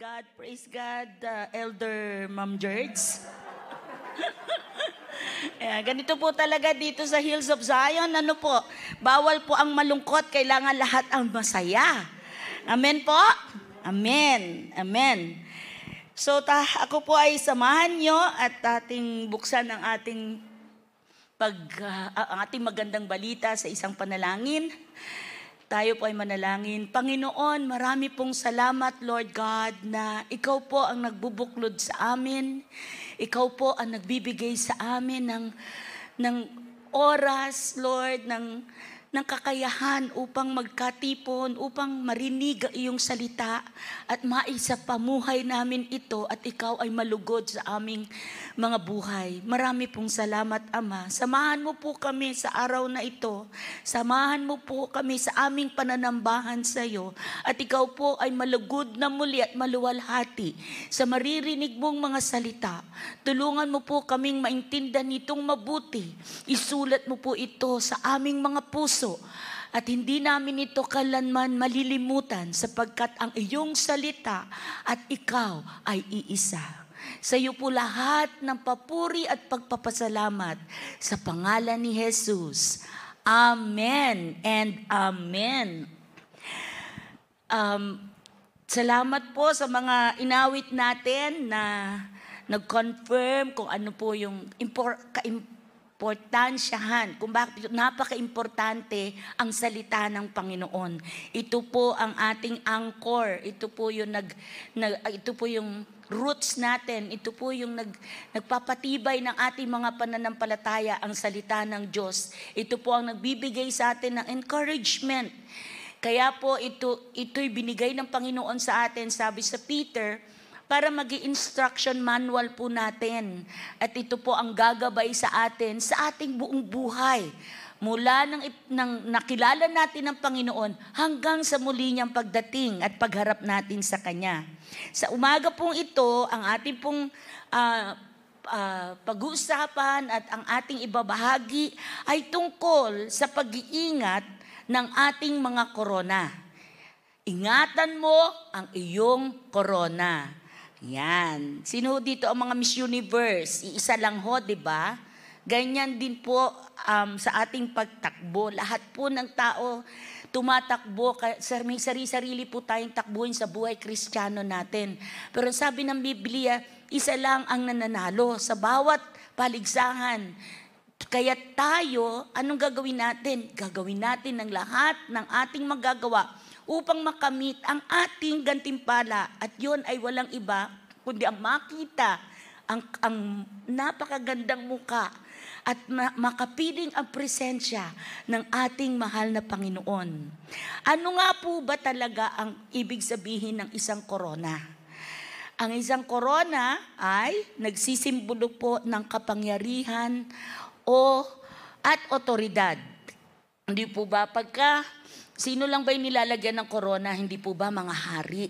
God, praise God, uh, Elder Ma'am Jerds. Ayan, ganito po talaga dito sa Hills of Zion. Ano po, bawal po ang malungkot, kailangan lahat ang masaya. Amen po? Amen. Amen. So ta, ako po ay samahan nyo at ating buksan ang ating pag uh, ating magandang balita sa isang panalangin. Tayo po ay manalangin. Panginoon, marami pong salamat, Lord God, na ikaw po ang nagbubuklod sa amin. Ikaw po ang nagbibigay sa amin ng, ng oras, Lord, ng, ng kakayahan upang magkatipon, upang marinig iyong salita at maisa pamuhay namin ito at ikaw ay malugod sa aming mga buhay. Marami pong salamat, Ama. Samahan mo po kami sa araw na ito. Samahan mo po kami sa aming pananambahan sa iyo at ikaw po ay malugod na muli at maluwalhati sa maririnig mong mga salita. Tulungan mo po kaming maintindihan nitong mabuti. Isulat mo po ito sa aming mga puso puso at hindi namin ito kalanman malilimutan sapagkat ang iyong salita at ikaw ay iisa. Sa iyo po lahat ng papuri at pagpapasalamat sa pangalan ni Jesus. Amen and Amen. Um, salamat po sa mga inawit natin na nag-confirm kung ano po yung impor- ka- importansyahan kung bakit napaka-importante ang salita ng Panginoon. Ito po ang ating anchor. Ito po yung nag, nag ito po yung roots natin. Ito po yung nag, nagpapatibay ng ating mga pananampalataya ang salita ng Diyos. Ito po ang nagbibigay sa atin ng encouragement. Kaya po ito ito'y binigay ng Panginoon sa atin, sabi sa Peter, para mag instruction manual po natin. At ito po ang gagabay sa atin sa ating buong buhay. Mula nang, nang nakilala natin ng Panginoon hanggang sa muli niyang pagdating at pagharap natin sa Kanya. Sa umaga pong ito, ang ating pong uh, uh, pag-uusapan at ang ating ibabahagi ay tungkol sa pag-iingat ng ating mga korona. Ingatan mo ang iyong korona. Yan. Sino dito ang mga Miss Universe? Iisa lang ho, di ba? Ganyan din po um, sa ating pagtakbo. Lahat po ng tao tumatakbo. May sarili-sarili po tayong takbuhin sa buhay kristyano natin. Pero sabi ng Biblia, isa lang ang nananalo sa bawat paligsahan. Kaya tayo, anong gagawin natin? Gagawin natin ng lahat ng ating magagawa upang makamit ang ating gantimpala. At yon ay walang iba, kundi ang makita ang, ang napakagandang muka at makapiling ang presensya ng ating mahal na Panginoon. Ano nga po ba talaga ang ibig sabihin ng isang korona? Ang isang korona ay nagsisimbolo po ng kapangyarihan o at otoridad. Hindi po ba pagka Sino lang ba yung nilalagyan ng korona? Hindi po ba mga hari?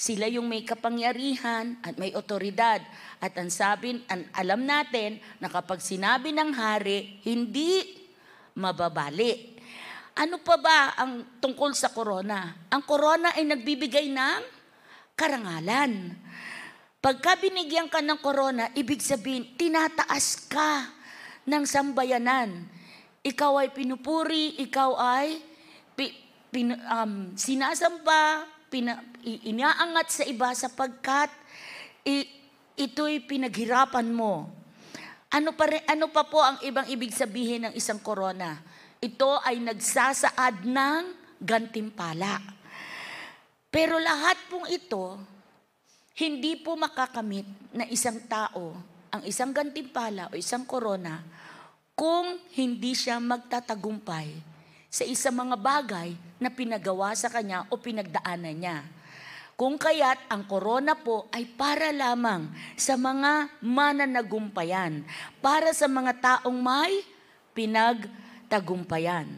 Sila yung may kapangyarihan at may otoridad. At ang sabi, ang alam natin na kapag sinabi ng hari, hindi mababali. Ano pa ba ang tungkol sa korona? Ang korona ay nagbibigay ng karangalan. Pagka binigyan ka ng korona, ibig sabihin, tinataas ka ng sambayanan. Ikaw ay pinupuri, ikaw ay pin, um, sinasamba, pina, inaangat sa iba sapagkat i, ito'y pinaghirapan mo. Ano pa, rin, ano pa po ang ibang ibig sabihin ng isang korona? Ito ay nagsasaad ng gantimpala. Pero lahat pong ito, hindi po makakamit na isang tao ang isang gantimpala o isang korona kung hindi siya magtatagumpay sa isang mga bagay na pinagawa sa kanya o pinagdaanan niya. Kung kaya't ang korona po ay para lamang sa mga mananagumpayan, para sa mga taong may pinagtagumpayan.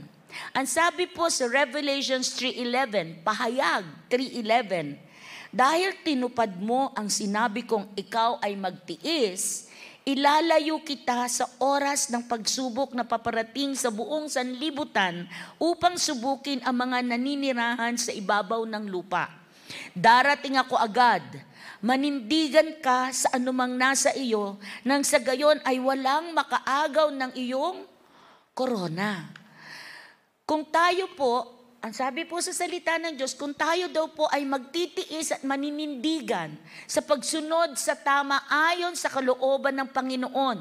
Ang sabi po sa Revelations 3.11, pahayag 3.11, dahil tinupad mo ang sinabi kong ikaw ay magtiis, Ilalayo kita sa oras ng pagsubok na paparating sa buong sanlibutan upang subukin ang mga naninirahan sa ibabaw ng lupa. Darating ako agad. Manindigan ka sa anumang nasa iyo, nang sa gayon ay walang makaagaw ng iyong korona. Kung tayo po, ang sabi po sa salita ng Diyos, kung tayo daw po ay magtitiis at maninindigan sa pagsunod sa tama ayon sa kalooban ng Panginoon,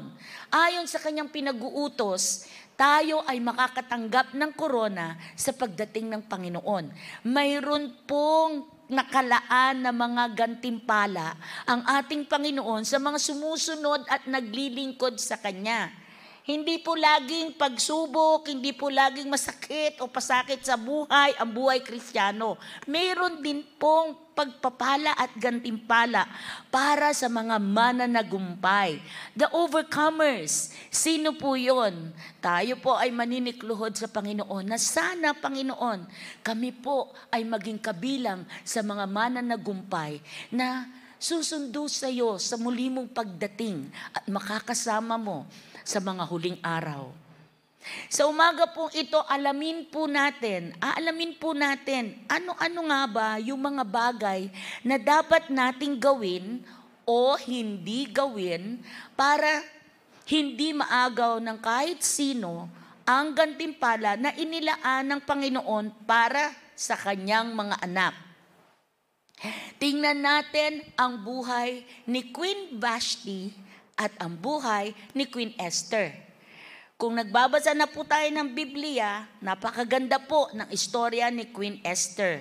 ayon sa kanyang pinag-uutos, tayo ay makakatanggap ng korona sa pagdating ng Panginoon. Mayroon pong nakalaan na mga gantimpala ang ating Panginoon sa mga sumusunod at naglilingkod sa Kanya. Hindi po laging pagsubok, hindi po laging masakit o pasakit sa buhay ang buhay kristyano. Mayroon din pong pagpapala at gantimpala para sa mga mananagumpay. The overcomers. Sino po yon? Tayo po ay maninikluhod sa Panginoon na sana, Panginoon, kami po ay maging kabilang sa mga mananagumpay na susundo sa iyo sa muli mong pagdating at makakasama mo sa mga huling araw. Sa umaga pong ito, alamin po natin, aalamin po natin, ano-ano nga ba yung mga bagay na dapat nating gawin o hindi gawin para hindi maagaw ng kahit sino ang gantimpala na inilaan ng Panginoon para sa kanyang mga anak. Tingnan natin ang buhay ni Queen Vashti at ang buhay ni Queen Esther. Kung nagbabasa na po tayo ng Biblia, napakaganda po ng istorya ni Queen Esther.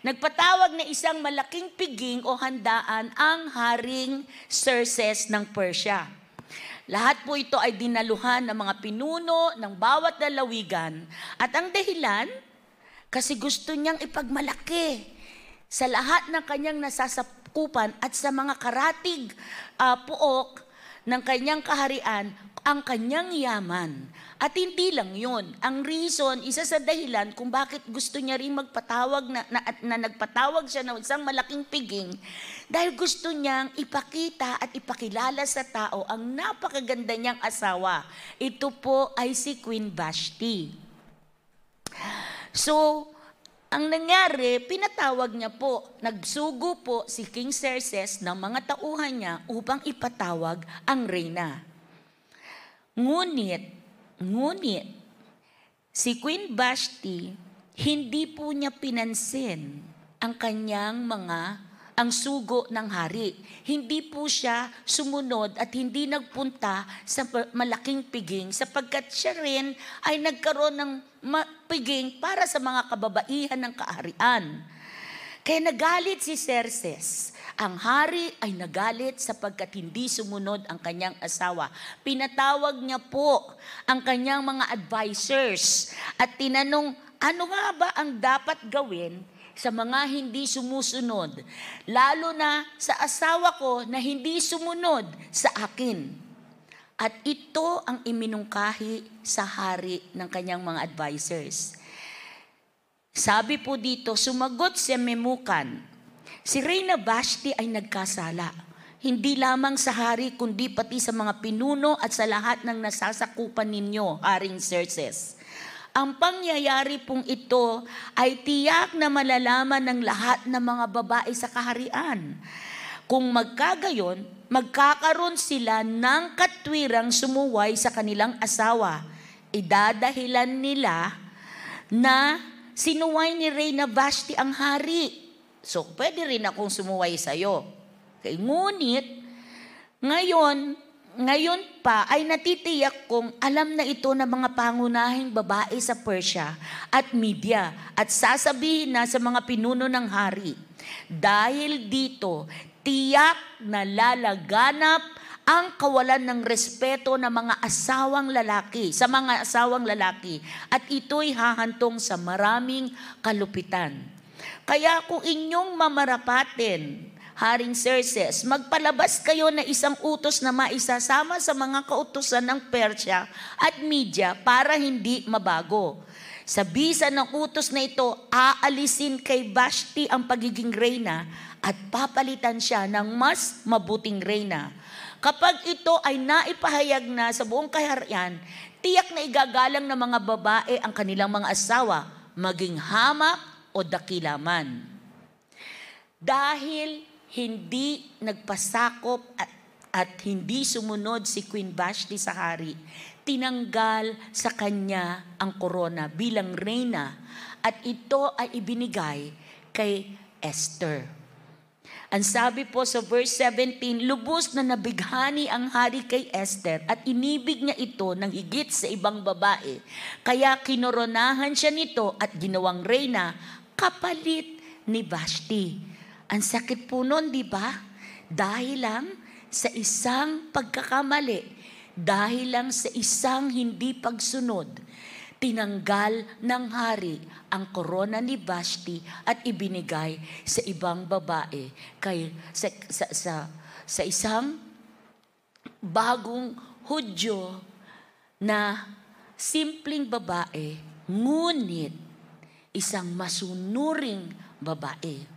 Nagpatawag na isang malaking piging o handaan ang haring Xerxes ng Persia. Lahat po ito ay dinaluhan ng mga pinuno ng bawat lalawigan at ang dahilan, kasi gusto niyang ipagmalaki sa lahat ng kanyang nasasakupan at sa mga karatig uh, puok ng kanyang kaharian ang kanyang yaman. At hindi lang yun. Ang reason, isa sa dahilan kung bakit gusto niya rin magpatawag na, na, na nagpatawag siya ng isang malaking piging, dahil gusto niyang ipakita at ipakilala sa tao ang napakaganda niyang asawa. Ito po ay si Queen Vashti. So, ang nangyari, pinatawag niya po, nagsugo po si King Xerxes ng mga tauhan niya upang ipatawag ang reyna. Ngunit, ngunit, si Queen Vashti, hindi po niya pinansin ang kanyang mga ang sugo ng hari. Hindi po siya sumunod at hindi nagpunta sa malaking piging sapagkat siya rin ay nagkaroon ng piging para sa mga kababaihan ng kaharian. Kaya nagalit si Xerxes. Ang hari ay nagalit sapagkat hindi sumunod ang kanyang asawa. Pinatawag niya po ang kanyang mga advisors at tinanong, ano nga ba ang dapat gawin sa mga hindi sumusunod, lalo na sa asawa ko na hindi sumunod sa akin. At ito ang iminungkahi sa hari ng kanyang mga advisors. Sabi po dito, sumagot si Memukan, si Reyna Vashti ay nagkasala. Hindi lamang sa hari, kundi pati sa mga pinuno at sa lahat ng nasasakupan ninyo, Haring Xerxes. Ang pangyayari pong ito ay tiyak na malalaman ng lahat ng mga babae sa kaharian. Kung magkagayon, magkakaroon sila ng katwirang sumuway sa kanilang asawa. Idadahilan nila na sinuway ni Reyna Vashti ang hari. So, pwede rin akong sumuway sa'yo. Okay, ngunit, ngayon, ngayon pa ay natitiyak kong alam na ito ng mga pangunahing babae sa Persia at media at sasabihin na sa mga pinuno ng hari. Dahil dito, tiyak na lalaganap ang kawalan ng respeto ng mga asawang lalaki, sa mga asawang lalaki. At ito'y hahantong sa maraming kalupitan. Kaya kung inyong mamarapatin Haring Xerxes, magpalabas kayo na isang utos na maisasama sa mga kautusan ng Persya at Media para hindi mabago. Sa bisa ng utos na ito, aalisin kay Vashti ang pagiging reyna at papalitan siya ng mas mabuting reyna. Kapag ito ay naipahayag na sa buong kaharian, tiyak na igagalang ng mga babae ang kanilang mga asawa, maging hamak o dakilaman. Dahil hindi nagpasakop at, at hindi sumunod si Queen Vashti sa hari, tinanggal sa kanya ang korona bilang reyna at ito ay ibinigay kay Esther. Ang sabi po sa verse 17, lubos na nabighani ang hari kay Esther at inibig niya ito ng higit sa ibang babae. Kaya kinoronahan siya nito at ginawang reyna kapalit ni Vashti. Ang sakit po nun, di ba? Dahil lang sa isang pagkakamali, dahil lang sa isang hindi pagsunod, tinanggal ng hari ang korona ni Vashti at ibinigay sa ibang babae kay sa, sa, sa, sa isang bagong Hudyo na simpleng babae, ngunit isang masunuring babae.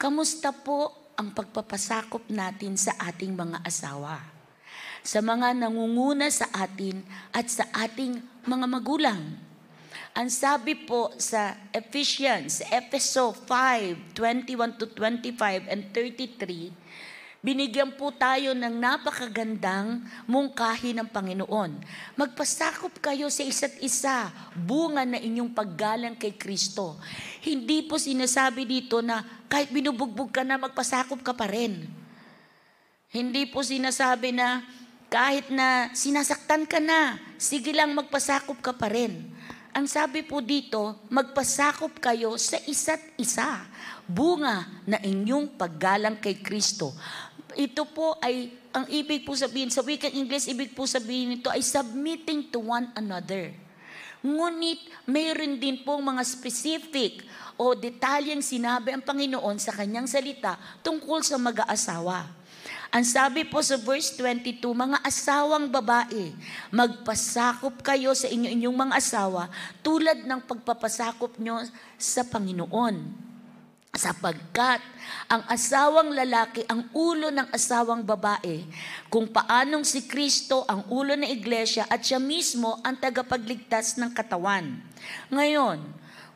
Kamusta po ang pagpapasakop natin sa ating mga asawa? Sa mga nangunguna sa atin at sa ating mga magulang. Ang sabi po sa Ephesians, Epheso 5, 21 to 25 and 33, binigyan po tayo ng napakagandang mungkahi ng Panginoon. Magpasakop kayo sa isa't isa, bunga na inyong paggalang kay Kristo. Hindi po sinasabi dito na kahit binubugbog ka na, magpasakop ka pa rin. Hindi po sinasabi na kahit na sinasaktan ka na, sige lang magpasakop ka pa rin. Ang sabi po dito, magpasakop kayo sa isa't isa. Bunga na inyong paggalang kay Kristo. Ito po ay, ang ibig po sabihin, sa wikang English, ibig po sabihin nito ay submitting to one another. Ngunit mayroon din pong mga specific o detalyeng sinabi ang Panginoon sa kanyang salita tungkol sa mag-aasawa. Ang sabi po sa verse 22, mga asawang babae, magpasakop kayo sa inyo-inyong mga asawa tulad ng pagpapasakop nyo sa Panginoon. Sapagkat ang asawang lalaki ang ulo ng asawang babae, kung paanong si Kristo ang ulo ng iglesia at siya mismo ang tagapagligtas ng katawan. Ngayon,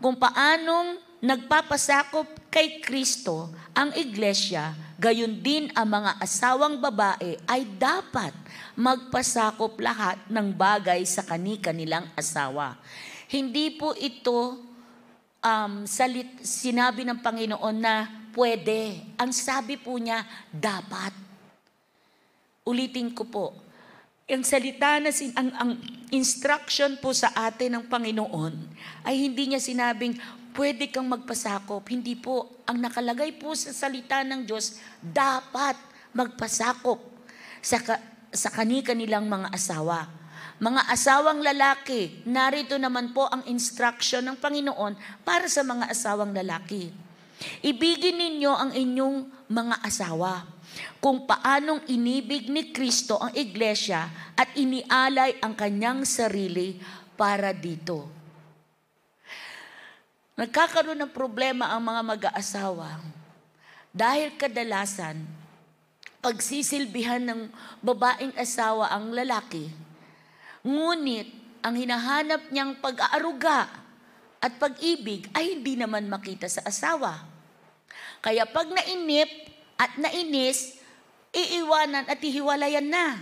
kung paanong nagpapasakop kay Kristo ang iglesia, gayon din ang mga asawang babae ay dapat magpasakop lahat ng bagay sa kani-kanilang asawa. Hindi po ito um, salit, sinabi ng Panginoon na pwede. Ang sabi po niya, dapat. Ulitin ko po, ang salita na sin, ang, ang instruction po sa atin ng Panginoon ay hindi niya sinabing pwede kang magpasakop. Hindi po. Ang nakalagay po sa salita ng Diyos, dapat magpasakop sa, sa kani-kanilang mga asawa. Mga asawang lalaki, narito naman po ang instruction ng Panginoon para sa mga asawang lalaki. Ibigin ninyo ang inyong mga asawa kung paanong inibig ni Kristo ang iglesia at inialay ang kanyang sarili para dito. Nagkakaroon ng problema ang mga mag-aasawa dahil kadalasan, pagsisilbihan ng babaeng asawa ang lalaki, ngunit ang hinahanap niyang pag-aaruga at pag-ibig ay hindi naman makita sa asawa. Kaya pag nainip at nainis, iiwanan at ihiwalayan na.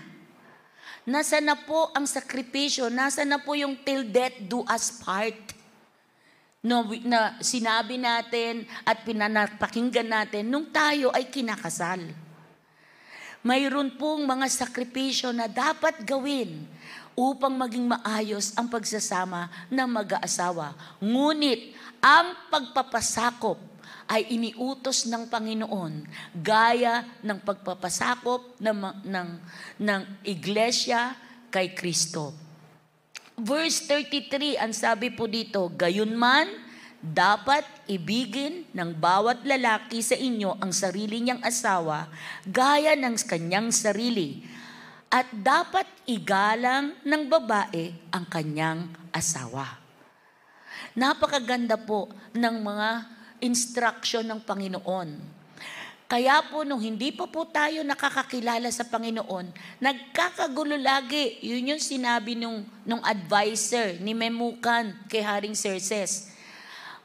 Nasa na po ang sakripisyo, nasa na po yung till death do us part no, na sinabi natin at pinanapakinggan natin nung tayo ay kinakasal. Mayroon pong mga sakripisyo na dapat gawin upang maging maayos ang pagsasama ng mag-aasawa. Ngunit ang pagpapasakop ay iniutos ng Panginoon gaya ng pagpapasakop ng, ng, ng iglesia kay Kristo. Verse 33, ang sabi po dito, Gayunman, dapat ibigin ng bawat lalaki sa inyo ang sarili niyang asawa gaya ng kanyang sarili. At dapat igalang ng babae ang kanyang asawa. Napakaganda po ng mga instruction ng Panginoon kaya po nung hindi pa po tayo nakakakilala sa Panginoon, nagkakagulo lagi. Yun yung sinabi nung, nung advisor ni Memukan kay Haring Xerxes.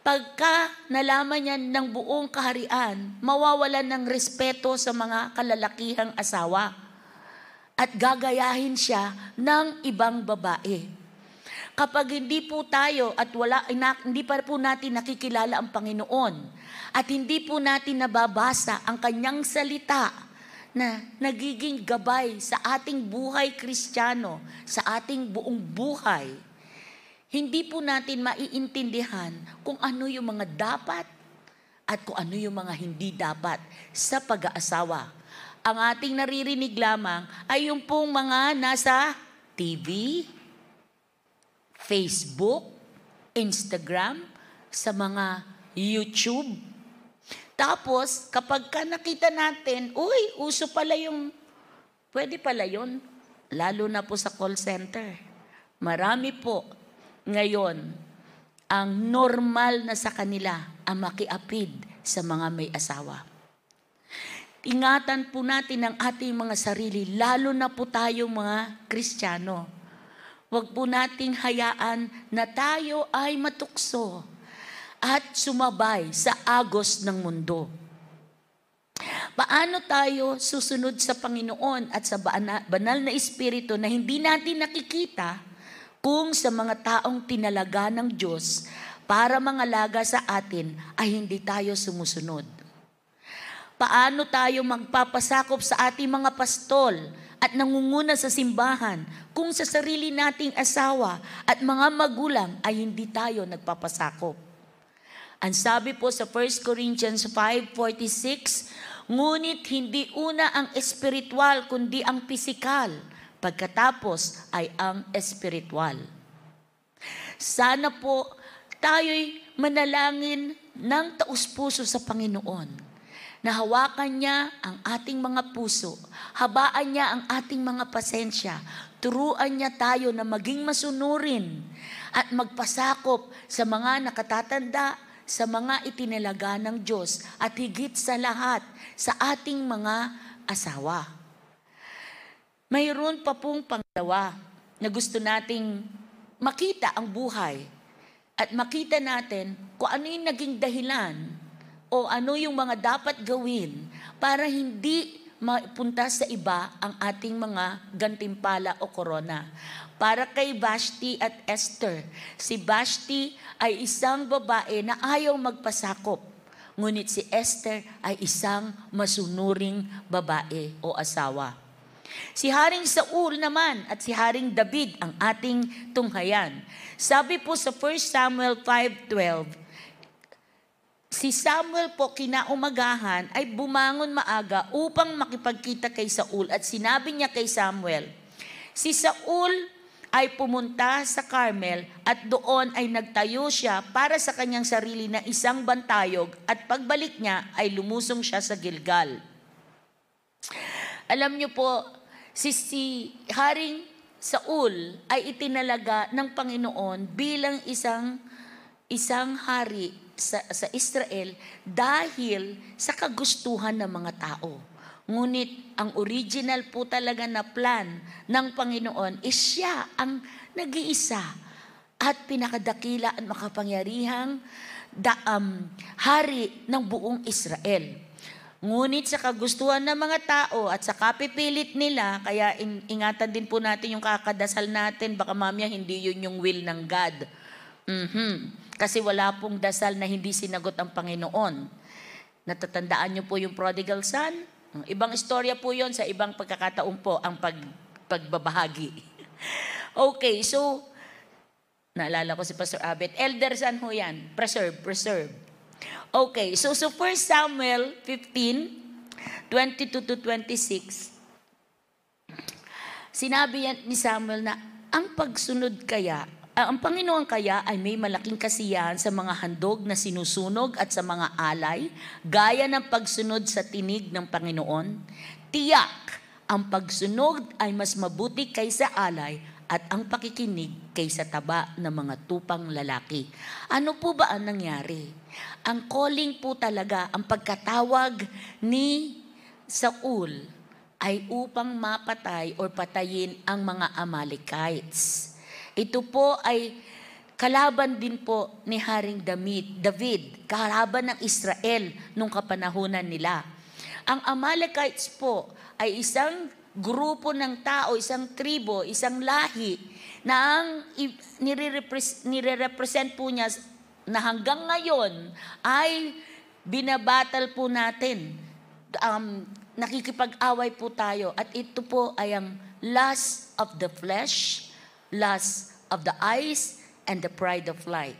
pagka nalaman niya ng buong kaharian, mawawalan ng respeto sa mga kalalakihang asawa at gagayahin siya ng ibang babae. Kapag hindi po tayo at wala, hindi pa po natin nakikilala ang Panginoon at hindi po natin nababasa ang kanyang salita na nagiging gabay sa ating buhay kristyano, sa ating buong buhay, hindi po natin maiintindihan kung ano yung mga dapat at kung ano yung mga hindi dapat sa pag-aasawa. Ang ating naririnig lamang ay yung pong mga nasa TV, Facebook, Instagram, sa mga YouTube. Tapos, kapag ka nakita natin, uy, uso pala yung, pwede pala yun, lalo na po sa call center. Marami po ngayon ang normal na sa kanila ang makiapid sa mga may asawa. Ingatan po natin ang ating mga sarili, lalo na po tayong mga Kristiyano. Huwag po nating hayaan na tayo ay matukso at sumabay sa agos ng mundo. Paano tayo susunod sa Panginoon at sa banal na Espiritu na hindi natin nakikita kung sa mga taong tinalaga ng Diyos para mangalaga sa atin ay hindi tayo sumusunod? Paano tayo magpapasakop sa ating mga pastol at nangunguna sa simbahan kung sa sarili nating asawa at mga magulang ay hindi tayo nagpapasakop? Ang sabi po sa 1 Corinthians 5.46, Ngunit hindi una ang espiritual kundi ang pisikal Pagkatapos ay ang espiritual. Sana po tayo'y manalangin ng taus-puso sa Panginoon. Nahawakan niya ang ating mga puso. Habaan niya ang ating mga pasensya. Turuan niya tayo na maging masunurin at magpasakop sa mga nakatatanda, sa mga itinalaga ng Diyos at higit sa lahat sa ating mga asawa. Mayroon pa pong pangalawa na gusto nating makita ang buhay at makita natin kung ano yung naging dahilan o ano yung mga dapat gawin para hindi mapunta sa iba ang ating mga gantimpala o korona. Para kay Vashti at Esther, si Vashti ay isang babae na ayaw magpasakop. Ngunit si Esther ay isang masunuring babae o asawa. Si Haring Saul naman at si Haring David ang ating tunghayan. Sabi po sa 1 Samuel 5.12, Si Samuel po kinaumagahan ay bumangon maaga upang makipagkita kay Saul at sinabi niya kay Samuel, Si Saul ay pumunta sa Carmel at doon ay nagtayo siya para sa kanyang sarili na isang bantayog at pagbalik niya ay lumusong siya sa Gilgal. Alam niyo po, si, si Haring Saul ay itinalaga ng Panginoon bilang isang isang hari sa, sa Israel dahil sa kagustuhan ng mga tao. Ngunit ang original po talaga na plan ng Panginoon is siya ang nag-iisa at pinakadakila at makapangyarihang da, um, hari ng buong Israel. Ngunit sa kagustuhan ng mga tao at sa kapipilit nila, kaya ingatan din po natin yung kakadasal natin, baka mamaya hindi yun yung will ng God. Mm-hmm. Kasi wala pong dasal na hindi sinagot ang Panginoon. Natatandaan niyo po yung prodigal son? Ibang istorya po yon sa ibang pagkakataon po ang pag, pagbabahagi. okay, so, naalala ko si Pastor Abet, elder son ho yan, preserve, preserve. Okay, so so 1 Samuel 15, 22 to 26, sinabi yan ni Samuel na ang pagsunod kaya, ang Panginoon kaya ay may malaking kasiyahan sa mga handog na sinusunog at sa mga alay, gaya ng pagsunod sa tinig ng Panginoon. Tiyak, ang pagsunod ay mas mabuti kaysa alay at ang pakikinig kaysa taba ng mga tupang lalaki. Ano po ba ang nangyari? Ang calling po talaga, ang pagkatawag ni Saul ay upang mapatay or patayin ang mga Amalekites. Ito po ay kalaban din po ni Haring David, David, kalaban ng Israel nung kapanahunan nila. Ang Amalekites po ay isang grupo ng tao, isang tribo, isang lahi na ang nire-represent po niya na hanggang ngayon ay binabatal po natin. Um, nakikipag-away po tayo at ito po ay ang lust of the flesh, lust of the eyes, and the pride of life.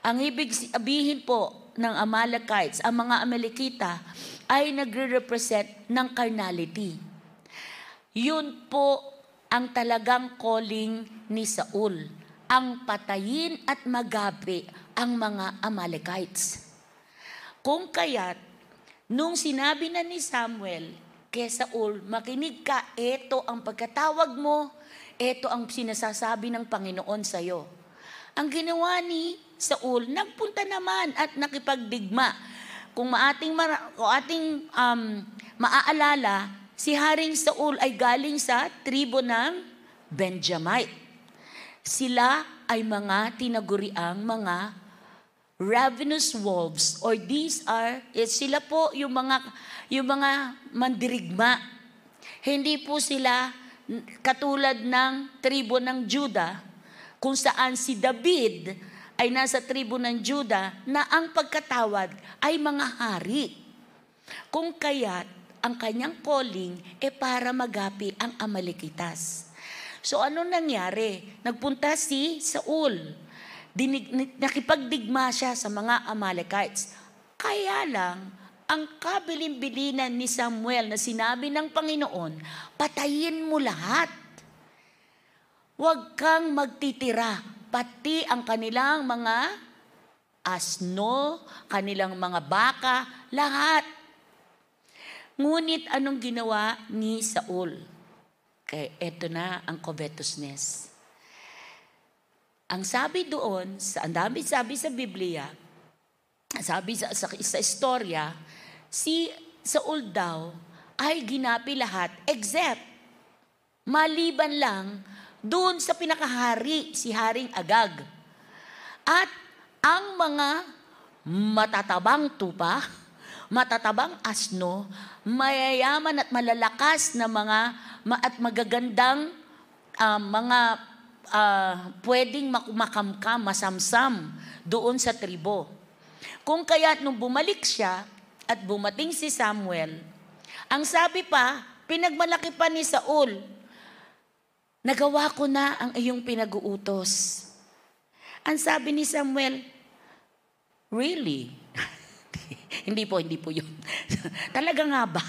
Ang ibig sabihin po ng Amalekites, ang mga Amalekita, ay nagre-represent ng carnality yun po ang talagang calling ni Saul, ang patayin at magapi ang mga Amalekites. Kung kaya't, nung sinabi na ni Samuel kay Saul, makinig ka, ito ang pagkatawag mo, ito ang sinasasabi ng Panginoon sa iyo. Ang ginawa ni Saul, nagpunta naman at nakipagdigma. Kung maating, kung ating um, maaalala, Si Haring Saul ay galing sa tribo ng Benjamite. Sila ay mga tinaguriang mga ravenous wolves or these are eh, sila po yung mga yung mga mandirigma. Hindi po sila katulad ng tribo ng Juda kung saan si David ay nasa tribo ng Juda na ang pagkatawad ay mga hari. Kung kaya't ang kanyang calling e para magapi ang Amalekitas. So ano nangyari? Nagpunta si Saul. Dinig, nakipagdigma siya sa mga Amalekites. Kaya lang, ang kabilin-bilinan ni Samuel na sinabi ng Panginoon, patayin mo lahat. Huwag kang magtitira, pati ang kanilang mga asno, kanilang mga baka, lahat Ngunit anong ginawa ni Saul? Kaya eto na ang covetousness. Ang sabi doon, sa, ang dami sabi sa Biblia, sabi sa, sa, sa istorya, si Saul daw ay ginapi lahat except maliban lang doon sa pinakahari, si Haring Agag. At ang mga matatabang tupa, matatabang asno, mayayaman at malalakas na mga at magagandang uh, mga uh, pwedeng makamkam, masamsam doon sa tribo. Kung kaya nung bumalik siya at bumating si Samuel, ang sabi pa, pinagmalaki pa ni Saul, nagawa ko na ang iyong pinag-uutos. Ang sabi ni Samuel, really? Hindi po, hindi po yun. Talaga nga ba?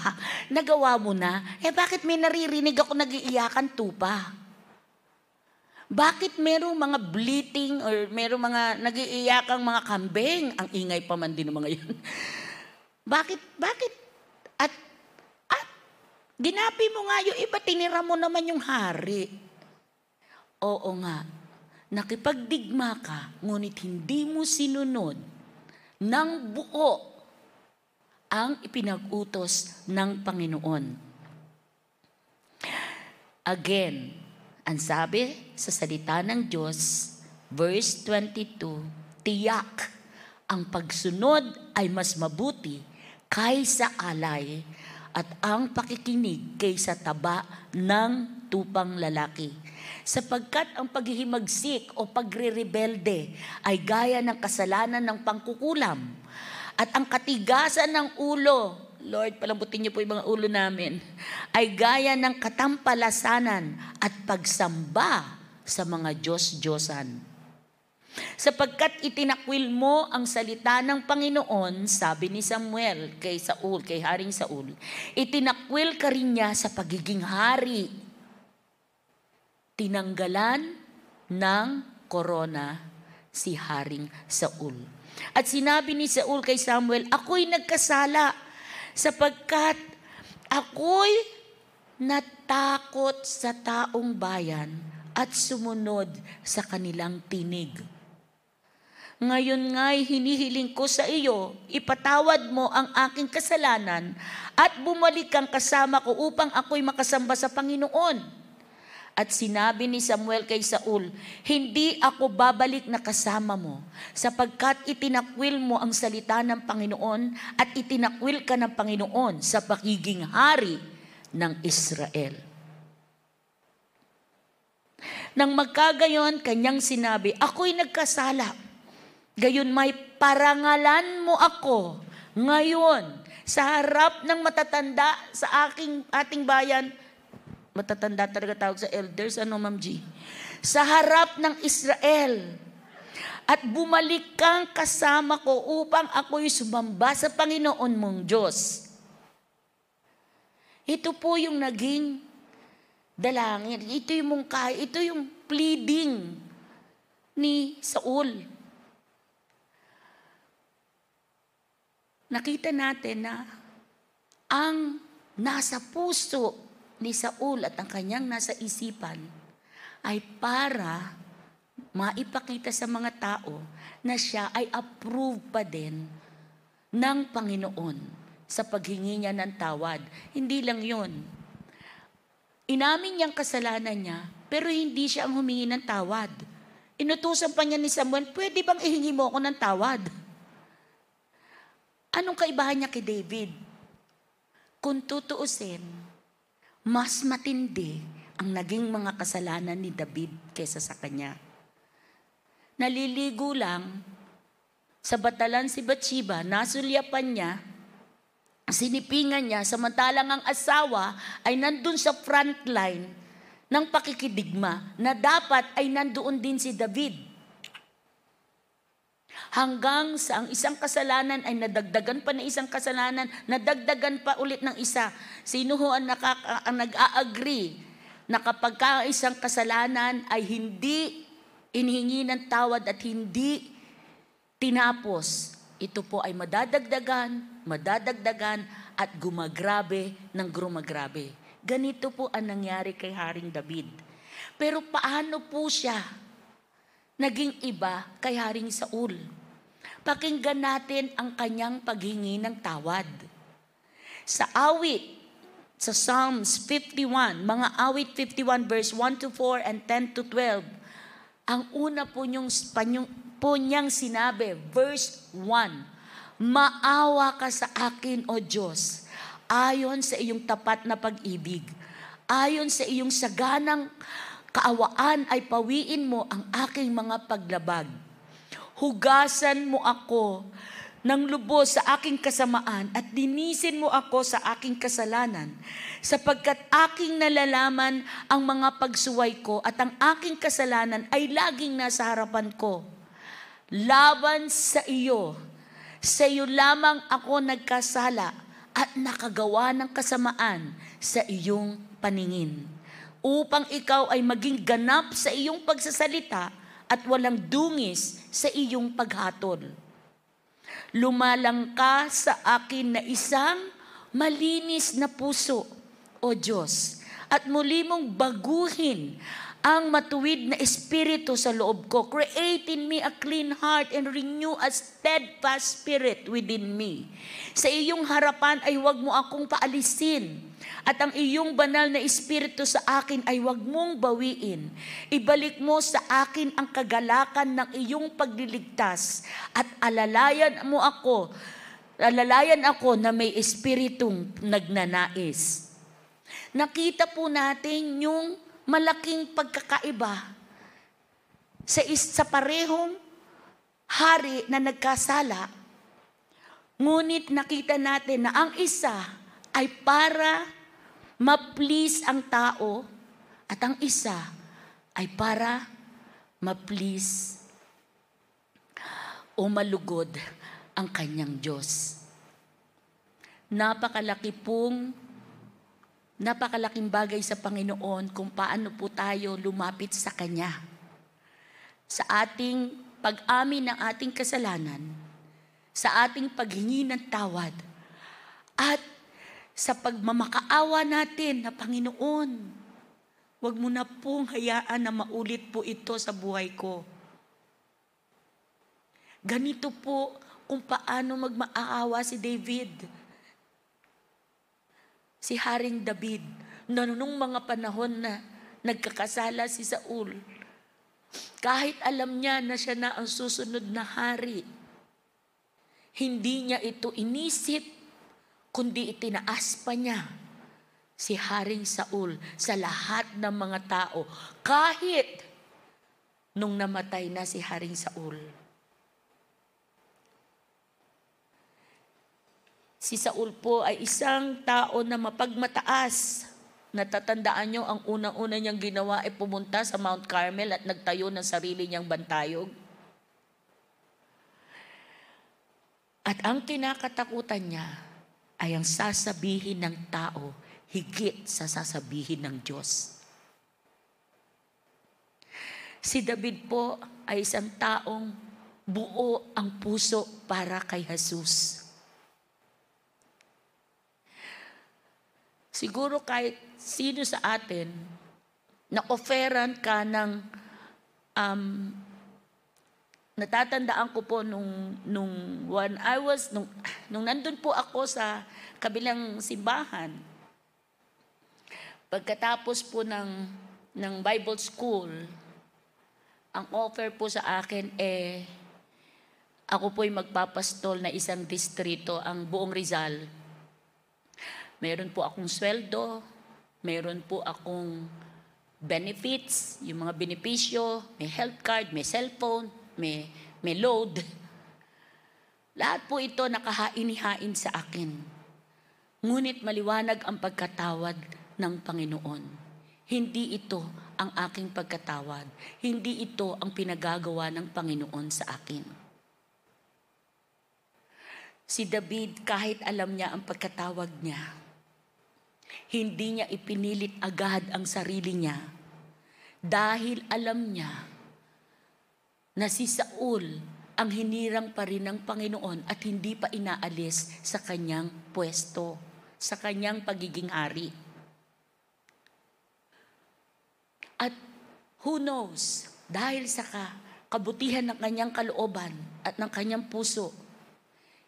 Nagawa mo na? Eh bakit may naririnig ako nagiiyakan tupa? Bakit merong mga bleating or merong mga nagiiyakang mga kambing? Ang ingay pa man din ng mga yun. bakit, bakit? At, at, ginapi mo nga yung iba, tinira mo naman yung hari. Oo nga, nakipagdigma ka, ngunit hindi mo sinunod ng buo ang ipinag-utos ng Panginoon. Again, ang sabi sa salita ng Diyos, verse 22, tiyak ang pagsunod ay mas mabuti kaysa alay at ang pakikinig kaysa taba ng tupang lalaki. Sapagkat ang paghihimagsik o pagre-rebelde ay gaya ng kasalanan ng pangkukulam at ang katigasan ng ulo, Lord, palambutin niyo po yung mga ulo namin, ay gaya ng katampalasanan at pagsamba sa mga Diyos-Diyosan. Sapagkat itinakwil mo ang salita ng Panginoon, sabi ni Samuel kay Saul, kay Haring Saul, itinakwil ka rin niya sa pagiging hari. Tinanggalan ng korona si Haring Saul. At sinabi ni Saul kay Samuel, ako'y nagkasala sapagkat ako'y natakot sa taong bayan at sumunod sa kanilang tinig. Ngayon nga'y hinihiling ko sa iyo, ipatawad mo ang aking kasalanan at bumalik kang kasama ko upang ako'y makasamba sa Panginoon. At sinabi ni Samuel kay Saul, Hindi ako babalik na kasama mo, sapagkat itinakwil mo ang salita ng Panginoon at itinakwil ka ng Panginoon sa pagiging hari ng Israel. Nang magkagayon, kanyang sinabi, Ako'y nagkasala. Gayon may parangalan mo ako ngayon sa harap ng matatanda sa aking ating bayan matatanda talaga tawag sa elders, ano Ma'am G? Sa harap ng Israel. At bumalik kang kasama ko upang ako'y sumamba sa Panginoon mong Diyos. Ito po yung naging dalangin. Ito yung mungkay. Ito yung pleading ni Saul. Nakita natin na ang nasa puso ni Saul at ang kanyang nasa isipan ay para maipakita sa mga tao na siya ay approve pa din ng Panginoon sa paghingi niya ng tawad. Hindi lang yon. Inamin niyang kasalanan niya, pero hindi siya ang humingi ng tawad. Inutusan pa niya ni Samuel, pwede bang ihingi mo ako ng tawad? Anong kaibahan niya kay David? Kung tutuusin, mas matindi ang naging mga kasalanan ni David kaysa sa kanya. Naliligo lang, sa batalan si Bathsheba, nasulyapan niya, sinipingan niya, samantalang ang asawa ay nandun sa front line ng pakikidigma na dapat ay nandoon din si David. Hanggang sa ang isang kasalanan ay nadagdagan pa ng isang kasalanan, nadagdagan pa ulit ng isa. Sino ho ang, nakaka, ang nag-a-agree na kapag ka isang kasalanan ay hindi inihingi ng tawad at hindi tinapos, ito po ay madadagdagan, madadagdagan at gumagrabe ng gumagrabe. Ganito po ang nangyari kay Haring David. Pero paano po siya naging iba kay Haring Saul. Pakinggan natin ang kanyang paghingi ng tawad. Sa awit, sa Psalms 51, mga awit 51 verse 1 to 4 and 10 to 12, ang una po niyong, po niyang sinabi, verse 1, Maawa ka sa akin, O Diyos, ayon sa iyong tapat na pag-ibig, ayon sa iyong saganang kaawaan ay pawiin mo ang aking mga paglabag. Hugasan mo ako ng lubos sa aking kasamaan at dinisin mo ako sa aking kasalanan sapagkat aking nalalaman ang mga pagsuway ko at ang aking kasalanan ay laging nasa harapan ko. Laban sa iyo, sa iyo lamang ako nagkasala at nakagawa ng kasamaan sa iyong paningin upang ikaw ay maging ganap sa iyong pagsasalita at walang dungis sa iyong paghatol. Lumalang ka sa akin na isang malinis na puso, O Diyos, at muli mong baguhin ang matuwid na espiritu sa loob ko. Create in me a clean heart and renew a steadfast spirit within me. Sa iyong harapan ay huwag mo akong paalisin at ang iyong banal na espiritu sa akin ay huwag mong bawiin. Ibalik mo sa akin ang kagalakan ng iyong pagliligtas at alalayan mo ako, alalayan ako na may espiritong nagnanais. Nakita po natin yung malaking pagkakaiba sa, is, sa parehong hari na nagkasala. Ngunit nakita natin na ang isa ay para ma-please ang tao at ang isa ay para ma-please o malugod ang kanyang Diyos. Napakalaki pong napakalaking bagay sa Panginoon kung paano po tayo lumapit sa Kanya. Sa ating pag-amin ng ating kasalanan, sa ating paghingi ng tawad, at sa pagmamakaawa natin na Panginoon, huwag mo na pong hayaan na maulit po ito sa buhay ko. Ganito po kung paano magmaawa si David si Haring David na nung mga panahon na nagkakasala si Saul. Kahit alam niya na siya na ang susunod na hari, hindi niya ito inisip, kundi itinaas pa niya si Haring Saul sa lahat ng mga tao. Kahit nung namatay na si Haring Saul. Si Saul po ay isang tao na mapagmataas Natatandaan nyo, ang unang-una niyang ginawa ay pumunta sa Mount Carmel at nagtayo ng sarili niyang bantayog. At ang kinakatakutan niya ay ang sasabihin ng tao higit sa sasabihin ng Diyos. Si David po ay isang taong buo ang puso para kay Jesus. Siguro kahit sino sa atin, na-offeran ka ng, um, natatandaan ko po nung, nung when I was, nung, nung nandun po ako sa kabilang simbahan, pagkatapos po ng, ng Bible school, ang offer po sa akin eh, ako po'y magpapastol na isang distrito, ang buong Rizal. Meron po akong sweldo, meron po akong benefits, yung mga benepisyo, may health card, may cellphone, may, may load. Lahat po ito nakahain-hain sa akin. Ngunit maliwanag ang pagkatawad ng Panginoon. Hindi ito ang aking pagkatawad. Hindi ito ang pinagagawa ng Panginoon sa akin. Si David, kahit alam niya ang pagkatawag niya, hindi niya ipinilit agad ang sarili niya dahil alam niya na si Saul ang hinirang pa rin ng Panginoon at hindi pa inaalis sa kanyang pwesto, sa kanyang pagiging hari. At who knows, dahil sa kabutihan ng kanyang kalooban at ng kanyang puso,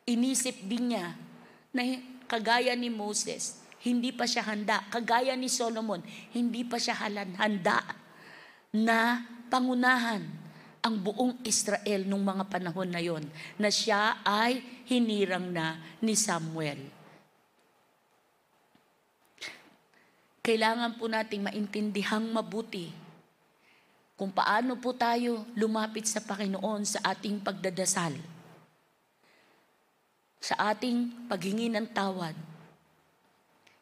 inisip din niya na kagaya ni Moses, hindi pa siya handa. Kagaya ni Solomon, hindi pa siya handa na pangunahan ang buong Israel nung mga panahon na yon na siya ay hinirang na ni Samuel. Kailangan po nating maintindihang mabuti kung paano po tayo lumapit sa Panginoon sa ating pagdadasal, sa ating paghingi ng tawad,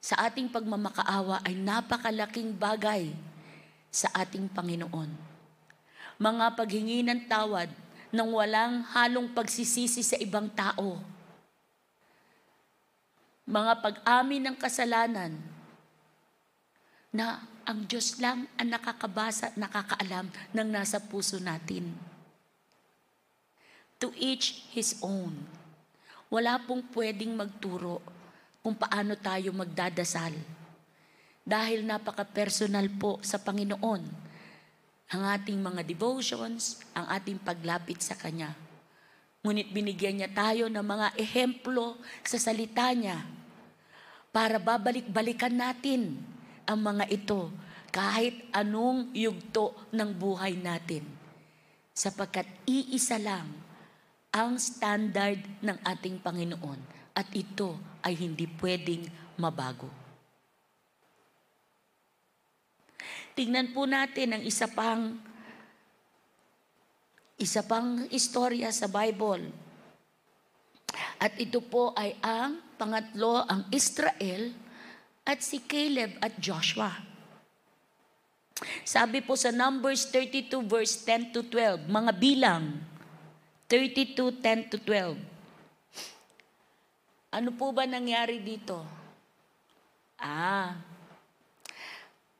sa ating pagmamakaawa ay napakalaking bagay sa ating Panginoon. Mga paghingi ng tawad nang walang halong pagsisisi sa ibang tao. Mga pag-amin ng kasalanan na ang Diyos lang ang nakakabasa nakakaalam ng nasa puso natin. To each his own. Wala pong pwedeng magturo kung paano tayo magdadasal. Dahil napaka-personal po sa Panginoon ang ating mga devotions, ang ating paglapit sa Kanya. Ngunit binigyan niya tayo ng mga ehemplo sa salita niya para babalik-balikan natin ang mga ito kahit anong yugto ng buhay natin. Sapagkat iisa lang ang standard ng ating Panginoon at ito ay hindi pwedeng mabago. Tingnan po natin ang isa pang isa pang istorya sa Bible. At ito po ay ang pangatlo, ang Israel at si Caleb at Joshua. Sabi po sa Numbers 32 verse 10 to 12, mga bilang, 32, 10 to 12. Ano po ba nangyari dito? Ah,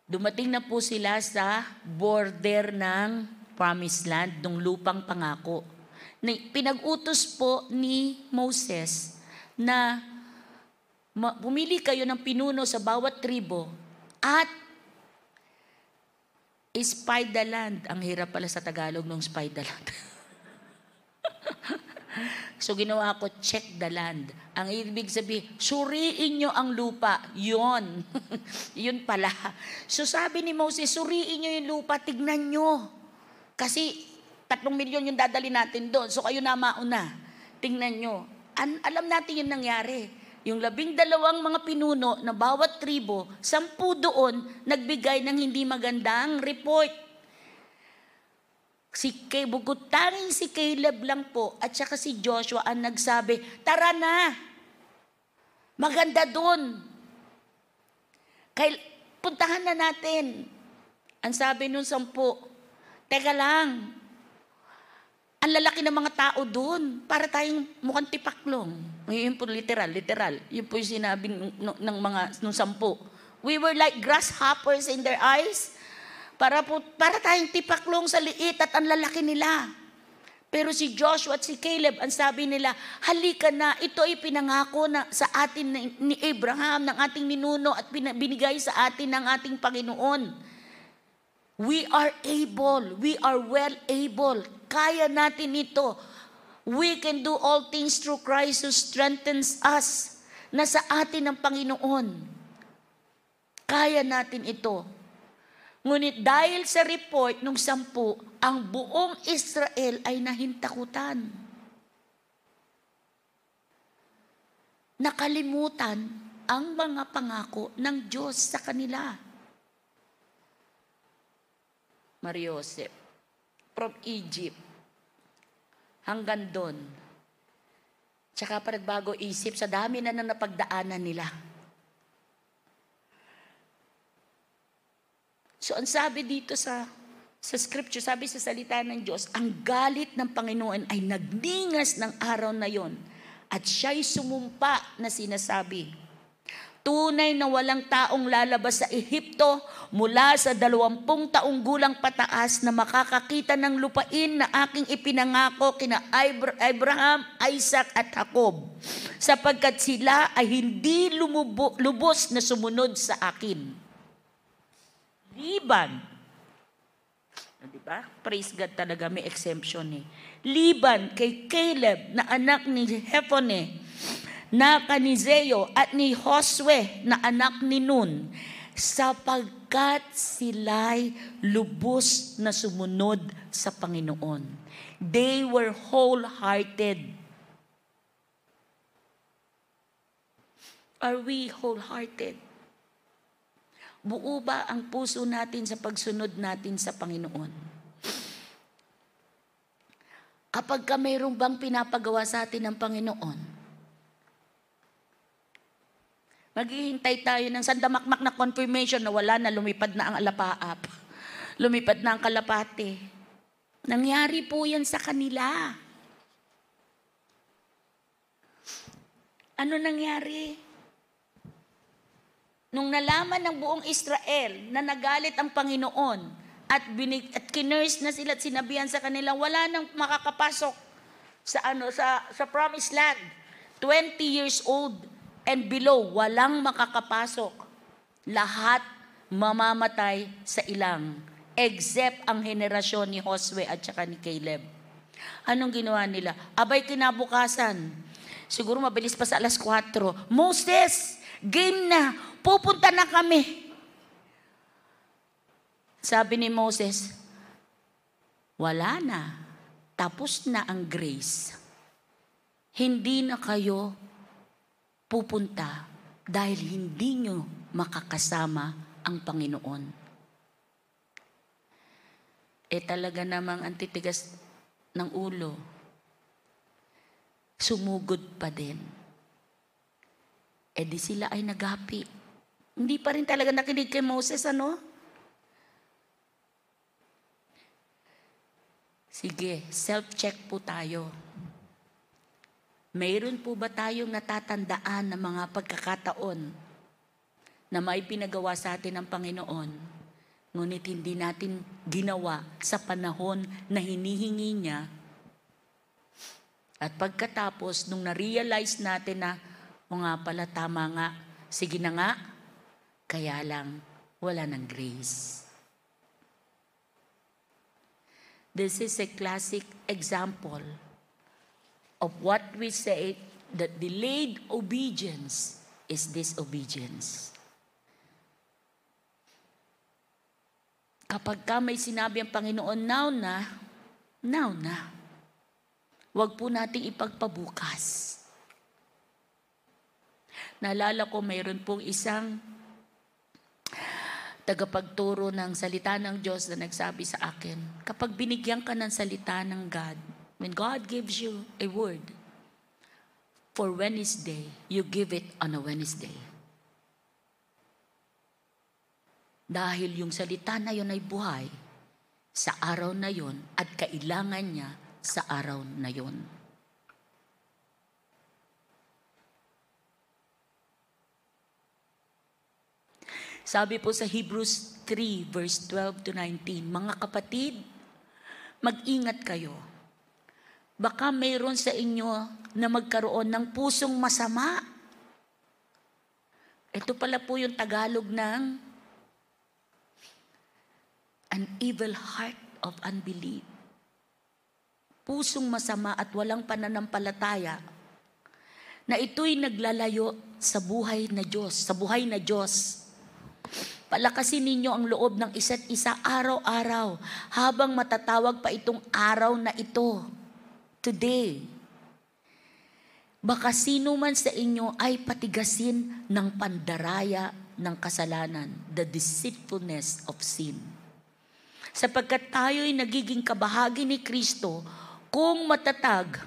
dumating na po sila sa border ng promised land, ng lupang pangako. Pinag-utos po ni Moses na pumili kayo ng pinuno sa bawat tribo at spy the land. Ang hirap pala sa Tagalog ng spy the land. So ginawa ko, check the land. Ang ibig sabihin, suriin nyo ang lupa. Yun. Yun pala. So sabi ni Moses, suriin nyo yung lupa, tignan nyo. Kasi tatlong milyon yung dadali natin doon. So kayo na mauna. Tingnan nyo. An- alam natin yung nangyari. Yung labing dalawang mga pinuno na bawat tribo, sampu doon, nagbigay ng hindi magandang report si Kay, bukod tanging si Caleb lang po at saka si Joshua ang nagsabi, tara na, maganda doon. Kay, puntahan na natin. Ang sabi nung sampu, teka lang, ang lalaki ng mga tao doon, para tayong mukhang tipaklong. Yun po literal, literal. Yun po yung sinabi ng, ng mga nung sampu. We were like grasshoppers in their eyes. Para, po, para tayong tipaklong sa liit at ang lalaki nila. Pero si Joshua at si Caleb, ang sabi nila, halika na, ito ay pinangako na sa atin ni Abraham, ng ating ninuno at binigay sa atin ng ating Panginoon. We are able, we are well able. Kaya natin ito. We can do all things through Christ who strengthens us. Nasa atin ng Panginoon. Kaya natin ito. Ngunit dahil sa report ng sampu, ang buong Israel ay nahintakutan. Nakalimutan ang mga pangako ng Diyos sa kanila. Mariosep, from Egypt, hanggang doon. Tsaka pa nagbago isip sa dami na na napagdaanan nila. So ang sabi dito sa sa scripture, sabi sa salita ng Diyos, ang galit ng Panginoon ay nagningas ng araw na yon at siya'y sumumpa na sinasabi, Tunay na walang taong lalabas sa Ehipto mula sa dalawampung taong gulang pataas na makakakita ng lupain na aking ipinangako kina Abraham, Isaac at Jacob sapagkat sila ay hindi lumubo, lubos na sumunod sa akin. Liban. Di ba? Praise God talaga, may exemption eh. Liban kay Caleb na anak ni Hephone, na kanizeo at ni Josue na anak ni Nun, sapagkat sila'y lubos na sumunod sa Panginoon. They were wholehearted. Are we wholehearted? Buo ba ang puso natin sa pagsunod natin sa Panginoon? Kapag ka mayroong bang pinapagawa sa atin ng Panginoon, maghihintay tayo ng sandamakmak na confirmation na wala na, lumipad na ang alapaap. Lumipad na ang kalapate. Nangyari po yan sa kanila. Ano nangyari? Nung nalaman ng buong Israel na nagalit ang Panginoon at, binig, at kinurse na sila at sinabihan sa kanila, wala nang makakapasok sa, ano, sa, sa promised land. 20 years old and below, walang makakapasok. Lahat mamamatay sa ilang, except ang henerasyon ni Josue at saka ni Caleb. Anong ginawa nila? Abay kinabukasan, siguro mabilis pa sa alas 4, Moses, game na, pupunta na kami. Sabi ni Moses, wala na. Tapos na ang grace. Hindi na kayo pupunta dahil hindi nyo makakasama ang Panginoon. Eh talaga namang antitigas ng ulo. Sumugod pa din. Eh di sila ay nagapi. Hindi pa rin talaga nakinig kay Moses, ano? Sige, self-check po tayo. Mayroon po ba tayong natatandaan ng mga pagkakataon na may pinagawa sa atin ng Panginoon, ngunit hindi natin ginawa sa panahon na hinihingi niya? At pagkatapos, nung na-realize natin na, o nga pala, tama nga, sige na nga, kaya lang, wala ng grace. This is a classic example of what we say that delayed obedience is disobedience. Kapag ka may sinabi ang Panginoon, now na, now na. Huwag po nating ipagpabukas. Naalala ko mayroon pong isang tagapagturo ng salita ng Diyos na nagsabi sa akin, kapag binigyan ka ng salita ng God, when God gives you a word, for Wednesday, you give it on a Wednesday. Dahil yung salita na yon ay buhay sa araw na yon at kailangan niya sa araw na yon. Sabi po sa Hebrews 3 verse 12 to 19, Mga kapatid, mag-ingat kayo. Baka mayroon sa inyo na magkaroon ng pusong masama. Ito pala po yung Tagalog ng an evil heart of unbelief. Pusong masama at walang pananampalataya na ito'y naglalayo sa buhay na Diyos, sa buhay na Diyos. Palakasin ninyo ang loob ng isa't isa araw-araw habang matatawag pa itong araw na ito. Today. Baka sino man sa inyo ay patigasin ng pandaraya ng kasalanan, the deceitfulness of sin sapagkat tayo'y nagiging kabahagi ni Kristo kung matatag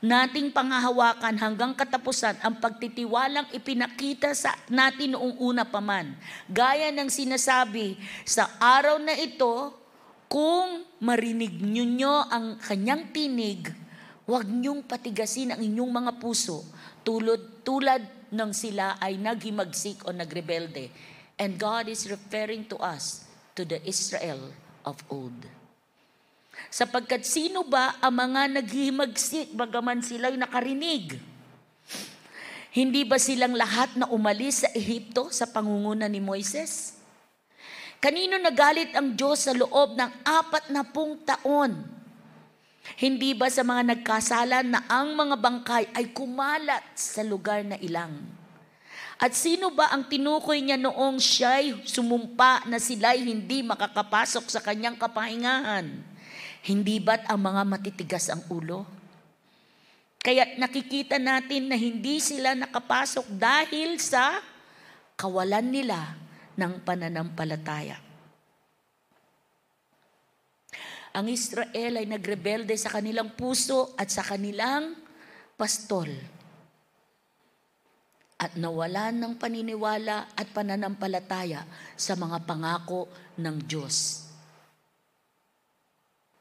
nating pangahawakan hanggang katapusan ang pagtitiwalang ipinakita sa natin noong una pa man. Gaya ng sinasabi, sa araw na ito, kung marinig ninyo ang kanyang tinig, huwag niyong patigasin ang inyong mga puso tulad, tulad ng sila ay naghimagsik o nagrebelde. And God is referring to us to the Israel of old. Sapagkat sino ba ang mga naghihimagsik bagaman sila'y nakarinig? Hindi ba silang lahat na umalis sa Ehipto sa pangunguna ni Moises? Kanino nagalit ang Diyos sa loob ng apat na pung taon? Hindi ba sa mga nagkasala na ang mga bangkay ay kumalat sa lugar na ilang? At sino ba ang tinukoy niya noong siya'y sumumpa na sila'y hindi makakapasok sa kanyang kapahingahan? Hindi ba't ang mga matitigas ang ulo? Kaya nakikita natin na hindi sila nakapasok dahil sa kawalan nila ng pananampalataya. Ang Israel ay nagrebelde sa kanilang puso at sa kanilang pastol at nawalan ng paniniwala at pananampalataya sa mga pangako ng Diyos.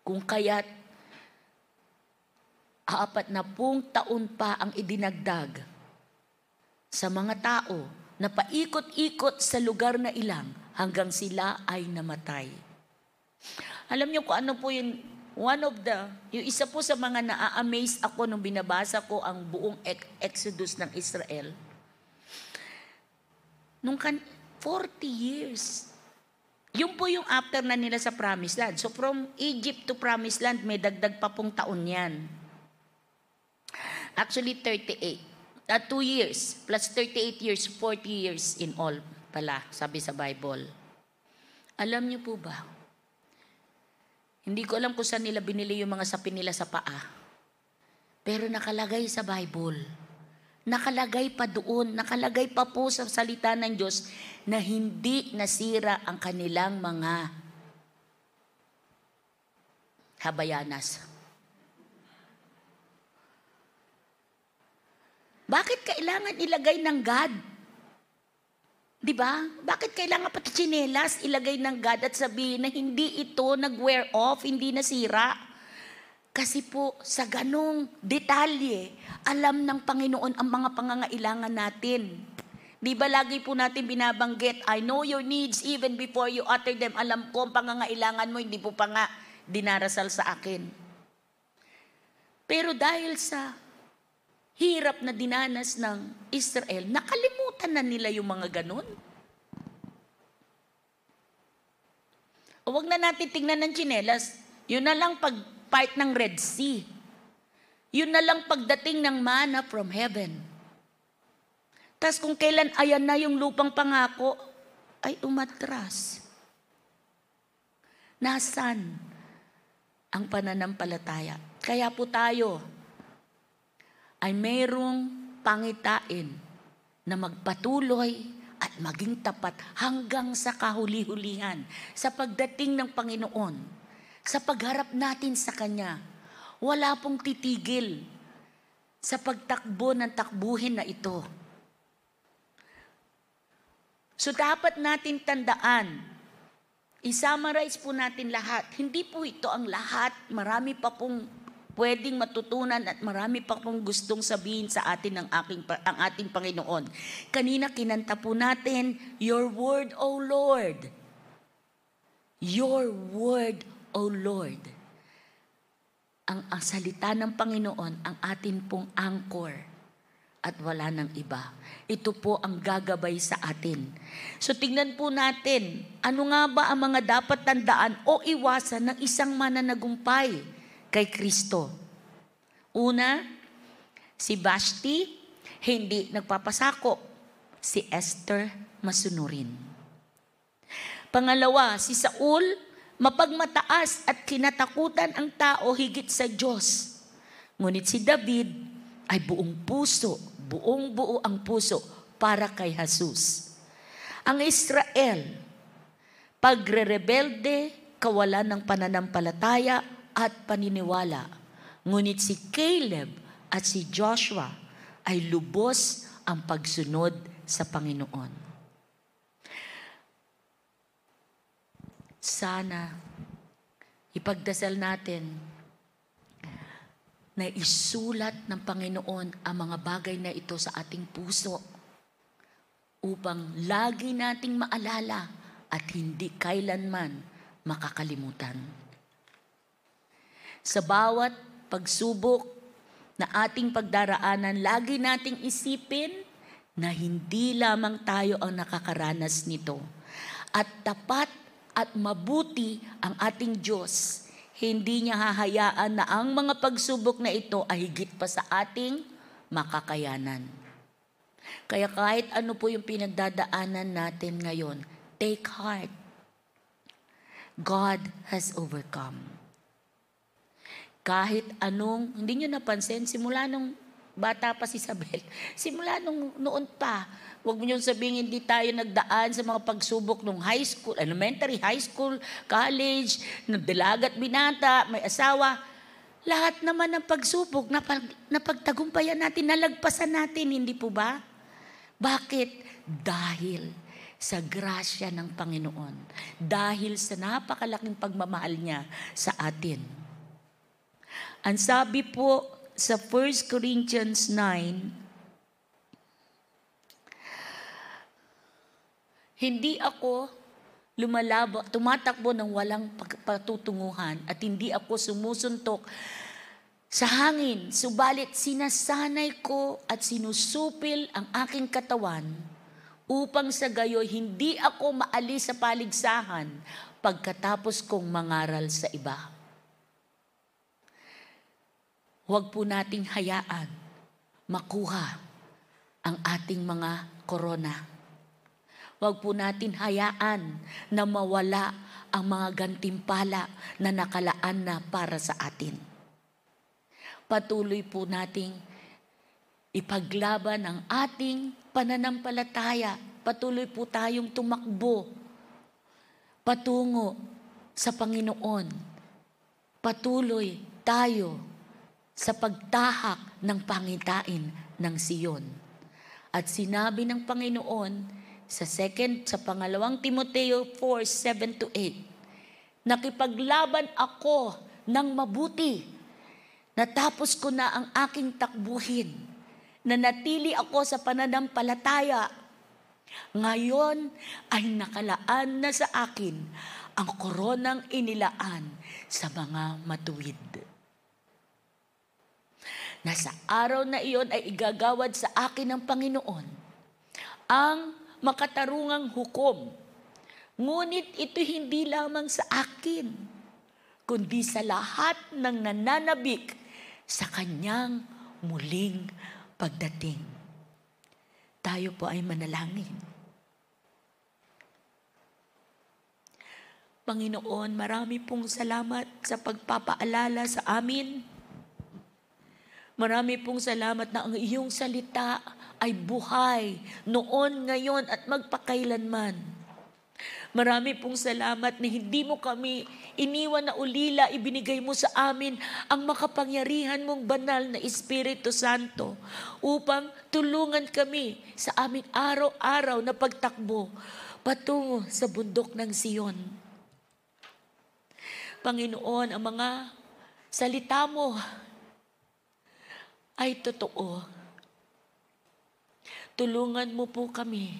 Kung kaya't apat na pung taon pa ang idinagdag sa mga tao na paikot-ikot sa lugar na ilang hanggang sila ay namatay. Alam niyo kung ano po yung one of the, yung isa po sa mga naa-amaze ako nung binabasa ko ang buong Exodus ng Israel Nung kan 40 years. Yun po yung after na nila sa Promised Land. So from Egypt to Promised Land, may dagdag pa pong taon yan. Actually, 38. At uh, 2 years, plus 38 years, 40 years in all pala, sabi sa Bible. Alam niyo po ba? Hindi ko alam kung saan nila binili yung mga sapin nila sa paa. Pero nakalagay sa Bible Nakalagay pa doon, nakalagay pa po sa salita ng Diyos na hindi nasira ang kanilang mga habayanas. Bakit kailangan ilagay ng God? Di ba? Bakit kailangan pati chinelas ilagay ng God at sabihin na hindi ito nag-wear off, hindi nasira? Kasi po sa ganong detalye, alam ng Panginoon ang mga pangangailangan natin. Di ba lagi po natin binabanggit, I know your needs even before you utter them. Alam ko ang pangangailangan mo, hindi po pa nga dinarasal sa akin. Pero dahil sa hirap na dinanas ng Israel, nakalimutan na nila yung mga ganun. O wag na natin tingnan ng chinelas. Yun na lang pag part ng Red Sea. Yun na lang pagdating ng mana from heaven. Tapos kung kailan ayan na yung lupang pangako, ay umatras. Nasaan ang pananampalataya? Kaya po tayo ay mayroong pangitain na magpatuloy at maging tapat hanggang sa kahuli-hulihan sa pagdating ng Panginoon, sa pagharap natin sa Kanya. Wala pong titigil sa pagtakbo ng takbuhin na ito. So dapat natin tandaan, i-summarize po natin lahat. Hindi po ito ang lahat, marami pa pong pwedeng matutunan at marami pa pong gustong sabihin sa atin ng aking, ang ating Panginoon. Kanina kinanta po natin, Your Word, O Lord. Your Word, O Lord. Ang, ang salita ng Panginoon, ang atin pong anchor at wala ng iba. Ito po ang gagabay sa atin. So tingnan po natin, ano nga ba ang mga dapat tandaan o iwasan ng isang mananagumpay kay Kristo. Una, si Basti, hindi nagpapasakop. Si Esther, masunurin. Pangalawa, si Saul, mapagmataas at kinatakutan ang tao higit sa Diyos. Ngunit si David ay buong puso, buong buo ang puso para kay Jesus. Ang Israel, pagre-rebelde, kawalan ng pananampalataya, at paniniwala. Ngunit si Caleb at si Joshua ay lubos ang pagsunod sa Panginoon. Sana ipagdasal natin na isulat ng Panginoon ang mga bagay na ito sa ating puso upang lagi nating maalala at hindi kailanman makakalimutan. Sa bawat pagsubok na ating pagdaraanan, lagi nating isipin na hindi lamang tayo ang nakakaranas nito. At tapat at mabuti ang ating Diyos. Hindi niya hahayaan na ang mga pagsubok na ito ay higit pa sa ating makakayanan. Kaya kahit ano po yung pinagdadaanan natin ngayon, take heart. God has overcome. Kahit anong, hindi nyo napansin, simula nung bata pa si Isabel, simula nung noon pa, huwag mo nyo sabihin hindi tayo nagdaan sa mga pagsubok nung high school, elementary, high school, college, nagdalagat binata, may asawa. Lahat naman ng pagsubok, napag, napagtagumpayan natin, nalagpasan natin, hindi po ba? Bakit? Dahil sa grasya ng Panginoon. Dahil sa napakalaking pagmamahal niya sa atin. Ang sabi po sa 1 Corinthians 9, hindi ako lumalabo, tumatakbo ng walang patutunguhan at hindi ako sumusuntok sa hangin, subalit sinasanay ko at sinusupil ang aking katawan upang sa gayoy hindi ako maalis sa paligsahan pagkatapos kong mangaral sa iba. Huwag po nating hayaan makuha ang ating mga korona. Huwag po natin hayaan na mawala ang mga gantimpala na nakalaan na para sa atin. Patuloy po nating ipaglaban ang ating pananampalataya. Patuloy po tayong tumakbo patungo sa Panginoon. Patuloy tayo sa pagtahak ng pangitain ng Siyon. At sinabi ng Panginoon sa second sa pangalawang Timoteo 4:7 to 8, nakipaglaban ako ng mabuti. Natapos ko na ang aking takbuhin. Nanatili ako sa pananampalataya. Ngayon ay nakalaan na sa akin ang koronang inilaan sa mga matuwid na sa araw na iyon ay igagawad sa akin ng Panginoon ang makatarungang hukom. Ngunit ito hindi lamang sa akin, kundi sa lahat ng nananabik sa kanyang muling pagdating. Tayo po ay manalangin. Panginoon, marami pong salamat sa pagpapaalala sa amin. Marami pong salamat na ang iyong salita ay buhay noon, ngayon at magpakailanman. Marami pong salamat na hindi mo kami iniwan na ulila, ibinigay mo sa amin ang makapangyarihan mong banal na Espiritu Santo upang tulungan kami sa aming araw-araw na pagtakbo patungo sa bundok ng Siyon. Panginoon, ang mga salita mo ay totoo. Tulungan mo po kami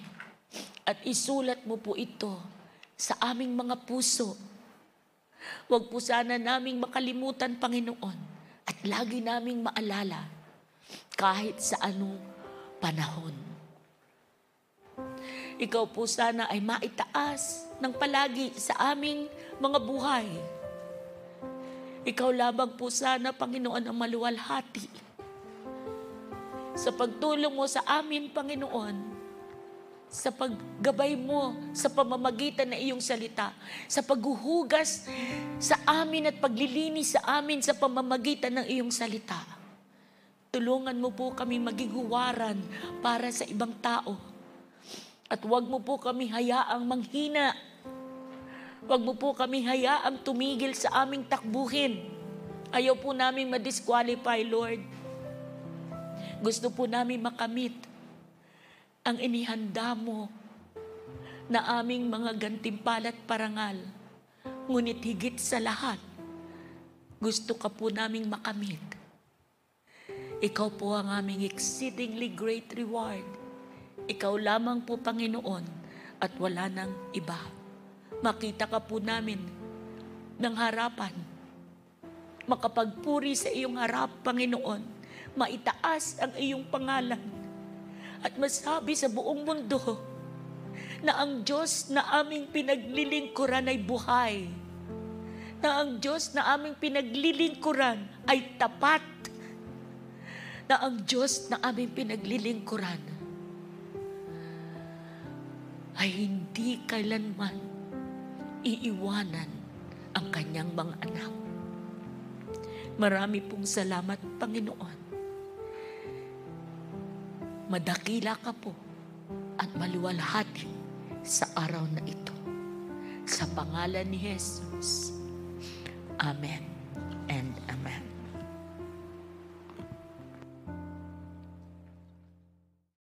at isulat mo po ito sa aming mga puso. Huwag po sana naming makalimutan, Panginoon, at lagi naming maalala kahit sa anong panahon. Ikaw po sana ay maitaas ng palagi sa aming mga buhay. Ikaw lamang po sana, Panginoon, ang maluwalhati. Sa pagtulong mo sa amin, Panginoon, sa paggabay mo sa pamamagitan ng iyong salita, sa paghuhugas sa amin at paglilinis sa amin sa pamamagitan ng iyong salita. Tulungan mo po kami maging huwaran para sa ibang tao. At huwag mo po kami hayaang manghina Huwag mo po kami hayaang tumigil sa aming takbuhin. Ayaw po namin ma-disqualify, Lord. Gusto po namin makamit ang inihanda mo na aming mga gantimpala at parangal. Ngunit higit sa lahat, gusto ka po naming makamit. Ikaw po ang aming exceedingly great reward. Ikaw lamang po, Panginoon, at wala nang iba makita ka po namin ng harapan. Makapagpuri sa iyong harap, Panginoon. Maitaas ang iyong pangalan. At masabi sa buong mundo na ang Diyos na aming pinaglilingkuran ay buhay. Na ang Diyos na aming pinaglilingkuran ay tapat. Na ang Diyos na aming pinaglilingkuran ay hindi kailanman iiwanan ang kanyang mga anak. Marami pong salamat, Panginoon. Madakila ka po at maluwalhati sa araw na ito. Sa pangalan ni Jesus. Amen.